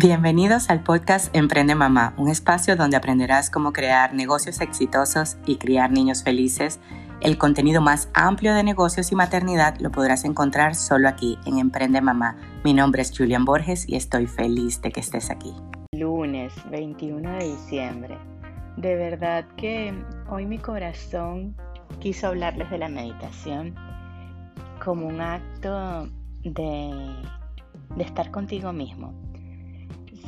Bienvenidos al podcast Emprende Mamá, un espacio donde aprenderás cómo crear negocios exitosos y criar niños felices. El contenido más amplio de negocios y maternidad lo podrás encontrar solo aquí en Emprende Mamá. Mi nombre es Julian Borges y estoy feliz de que estés aquí. Lunes 21 de diciembre. De verdad que hoy mi corazón quiso hablarles de la meditación como un acto de, de estar contigo mismo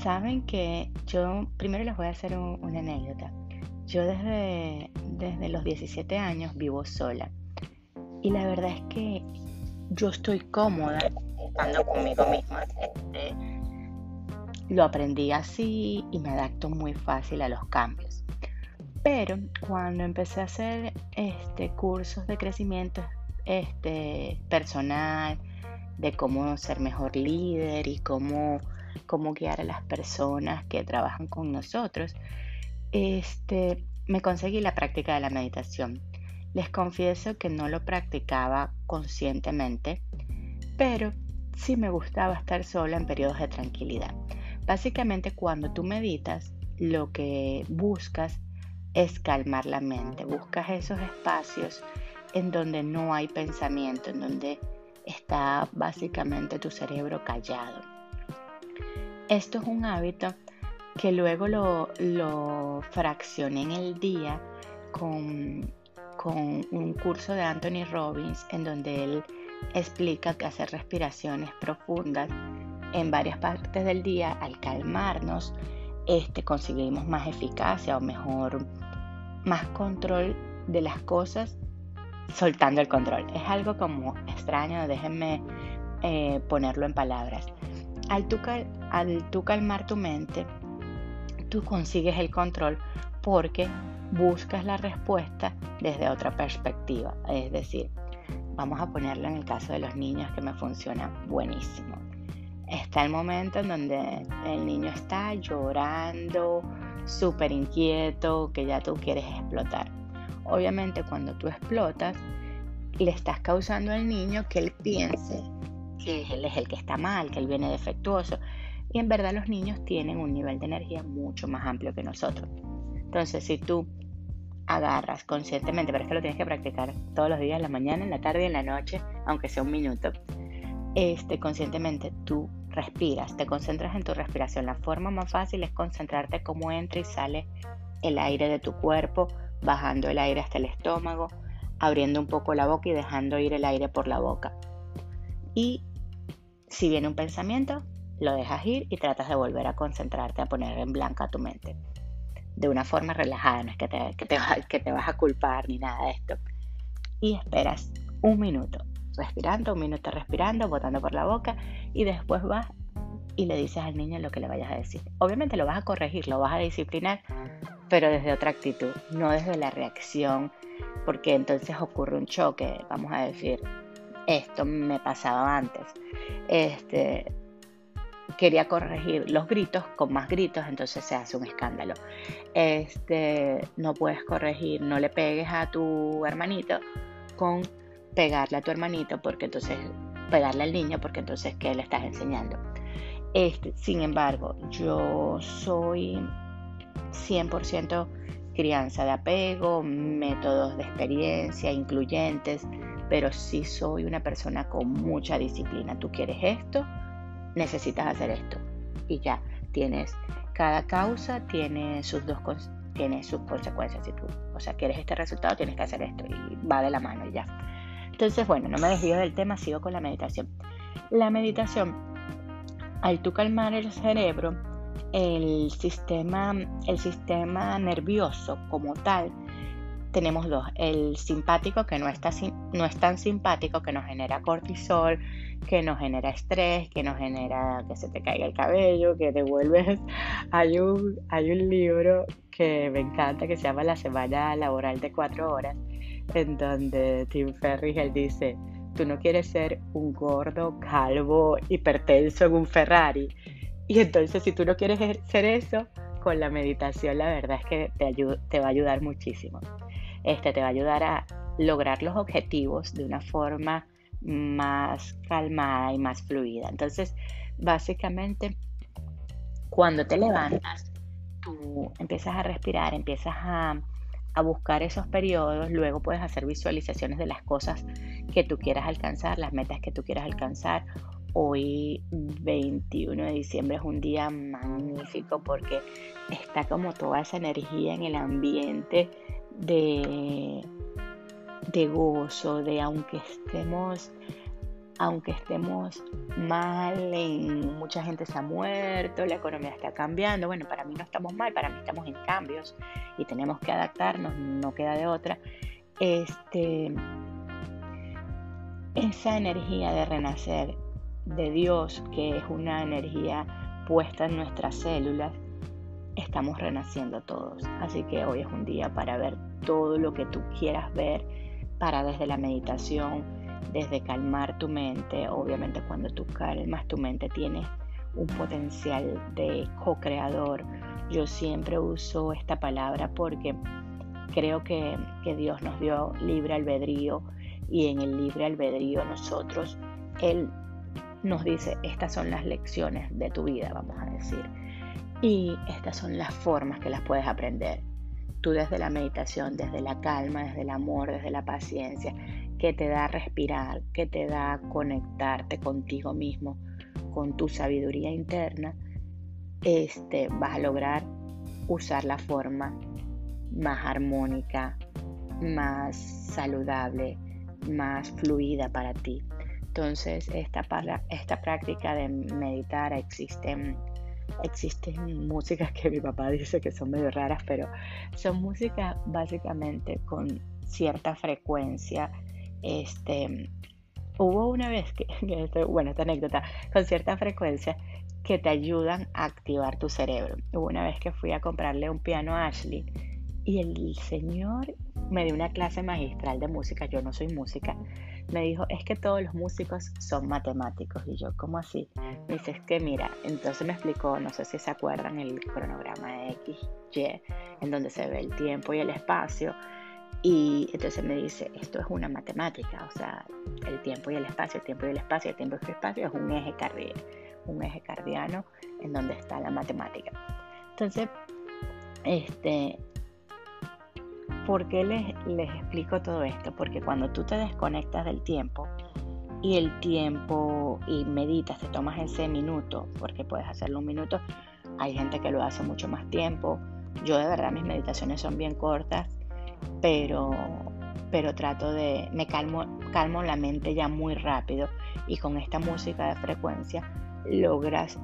Saben que yo, primero les voy a hacer una anécdota. Yo desde, desde los 17 años vivo sola. Y la verdad es que yo estoy cómoda estando conmigo misma. Este, lo aprendí así y me adapto muy fácil a los cambios. Pero cuando empecé a hacer este, cursos de crecimiento este, personal, de cómo ser mejor líder y cómo cómo guiar a las personas que trabajan con nosotros, este, me conseguí la práctica de la meditación. Les confieso que no lo practicaba conscientemente, pero sí me gustaba estar sola en periodos de tranquilidad. Básicamente cuando tú meditas, lo que buscas es calmar la mente, buscas esos espacios en donde no hay pensamiento, en donde está básicamente tu cerebro callado. Esto es un hábito que luego lo, fraccioné en el día con, con un curso de Anthony Robbins en donde él explica que hacer respiraciones profundas en varias partes del día al calmarnos este, conseguimos más eficacia o mejor, más control de las cosas soltando el control. Es algo como extraño, déjenme eh, ponerlo en palabras. Al tú, calmar tu mente, tú consigues el control porque buscas la respuesta desde otra perspectiva. Es decir, vamos a ponerlo en el caso de los niños que me funciona buenísimo. Está el momento en donde el niño está llorando, súper inquieto, que ya tú quieres explotar. Obviamente cuando tú explotas, le estás causando al niño que él piense que él es el que está mal, que él viene defectuoso. Y en verdad los niños tienen un nivel de energía mucho más amplio que nosotros. Entonces, si tú agarras conscientemente, pero es que lo tienes que practicar todos los días, en la mañana, en la tarde y en la noche, aunque sea un minuto, este, conscientemente tú respiras, te concentras en tu respiración. La forma más fácil es concentrarte cómo entra y sale el aire de tu cuerpo, bajando el aire hasta el estómago, abriendo un poco la boca y dejando ir el aire por la boca. Y si viene un pensamiento, lo dejas ir y tratas de volver a concentrarte, a poner en blanca tu mente. De una forma relajada, no es que te, que te, que te vas a culpar ni nada de esto. Y esperas un minuto, respirando, un minuto respirando, botando por la boca y después vas y le dices al niño lo que le vayas a decir. Obviamente lo vas a corregir, lo vas a disciplinar, pero desde otra actitud, no desde la reacción, porque entonces ocurre un choque, vamos a decir, esto me pasaba antes. Este, quería corregir los gritos con más gritos, entonces se hace un escándalo. Este, no puedes corregir, no le pegues a tu hermanito con pegarle a tu hermanito, porque entonces pegarle al niño, porque entonces ¿qué le estás enseñando? Este, sin embargo, yo soy 100% crianza de apego, métodos de experiencia incluyentes, pero sí soy una persona con mucha disciplina. Tú quieres esto, necesitas hacer esto. Y ya, tienes, cada causa tiene sus dos tiene sus consecuencias. Si tú, o sea, quieres este resultado, tienes que hacer esto y va de la mano y ya. Entonces, bueno, no me desvío del tema, sigo con la meditación. La meditación, al tú calmar el cerebro, el sistema, el sistema nervioso como tal tenemos dos. El simpático, que no, está, no es tan simpático, que nos genera cortisol, que nos genera estrés, que nos genera que se te caiga el cabello, que te vuelves... Hay un, hay un libro que me encanta que se llama La semana laboral de cuatro horas, en donde Tim Ferriss él dice, tú no quieres ser un gordo, calvo, hipertenso en un Ferrari. Y entonces si tú no quieres ser eso, con la meditación la verdad es que te, va a ayudar muchísimo. Este te va a ayudar a lograr los objetivos de una forma más calmada y más fluida. Entonces, básicamente, Cuando te levantas, tú empiezas a respirar, empiezas a, a buscar esos periodos, luego puedes hacer visualizaciones de las cosas que tú quieras alcanzar, las metas que tú quieras alcanzar. Hoy 21 de diciembre es un día magnífico porque está como toda esa energía en el ambiente de, de gozo, de aunque estemos aunque estemos mal, mucha gente se ha muerto, la economía está cambiando. Bueno, para mí no estamos mal, para mí estamos en cambios y tenemos que adaptarnos, no queda de otra. Este, esa energía de renacer de Dios, que es una energía puesta en nuestras células, estamos renaciendo todos. Así que hoy es un día para ver todo lo que tú quieras ver, para desde la meditación, desde calmar tu mente. Obviamente cuando tú calmas tu mente tienes un potencial de co-creador. Yo siempre uso esta palabra porque creo que, que Dios nos dio libre albedrío y en el libre albedrío nosotros, Él nos dice, estas son las lecciones de tu vida, vamos a decir. Y estas son las formas que las puedes aprender. Tú desde la meditación, desde la calma, desde el amor, desde la paciencia, que te da respirar, que te da conectarte contigo mismo, con tu sabiduría interna, este, vas a lograr usar la forma más armónica, más saludable, más fluida para ti. Entonces, esta, esta práctica de meditar existen, existen músicas que mi papá dice que son medio raras, pero son músicas básicamente con cierta frecuencia este, hubo una vez que, bueno, esta anécdota, con cierta frecuencia, que te ayudan a activar tu cerebro. Hubo una vez que fui a comprarle un piano a Ashley y el señor me dio una clase magistral de música, yo no soy música, me dijo, es que todos los músicos son matemáticos. Y yo, ¿cómo así? Me dice, es que mira, entonces me explicó, no sé si se acuerdan, el cronograma X, Y, en donde se ve el tiempo y el espacio. Y entonces me dice, esto es una matemática, o sea, el tiempo y el espacio, el tiempo y el espacio, el tiempo y el espacio es un eje cardiano, un eje cardiano en donde está la matemática. Entonces, este, ¿por qué les, explico todo esto? Porque cuando tú te desconectas del tiempo y el tiempo y meditas, te tomas ese minuto, porque puedes hacerlo un minuto, hay gente que lo hace mucho más tiempo. Yo de verdad mis meditaciones son bien cortas pero, pero trato de, me calmo, calmo la mente ya muy rápido y con esta música de frecuencia logras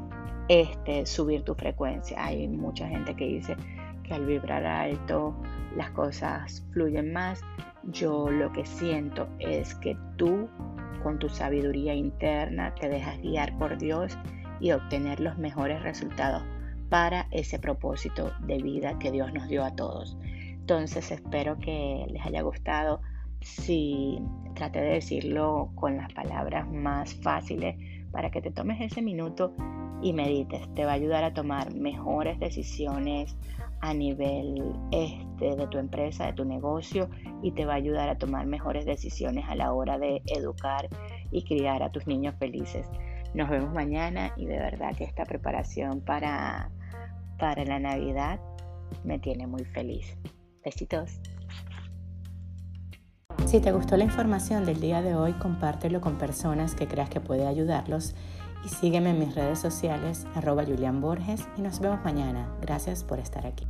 este, subir tu frecuencia. Hay mucha gente que dice que al vibrar alto las cosas fluyen más. Yo lo que siento es que tú con tu sabiduría interna te dejas guiar por Dios y obtener los mejores resultados para ese propósito de vida que Dios nos dio a todos. Entonces espero que les haya gustado. Si traté de decirlo con las palabras más fáciles para que te tomes ese minuto y medites, te va a ayudar a tomar mejores decisiones a nivel este, de tu empresa, de tu negocio y te va a ayudar a tomar mejores decisiones a la hora de educar y criar a tus niños felices. Nos vemos mañana y de verdad que esta preparación para, para la Navidad me tiene muy feliz. Besitos. Si te gustó la información del día de hoy, compártelo con personas que creas que puede ayudarlos y sígueme en mis redes sociales arroba Julian Borges y nos vemos mañana. Gracias por estar aquí.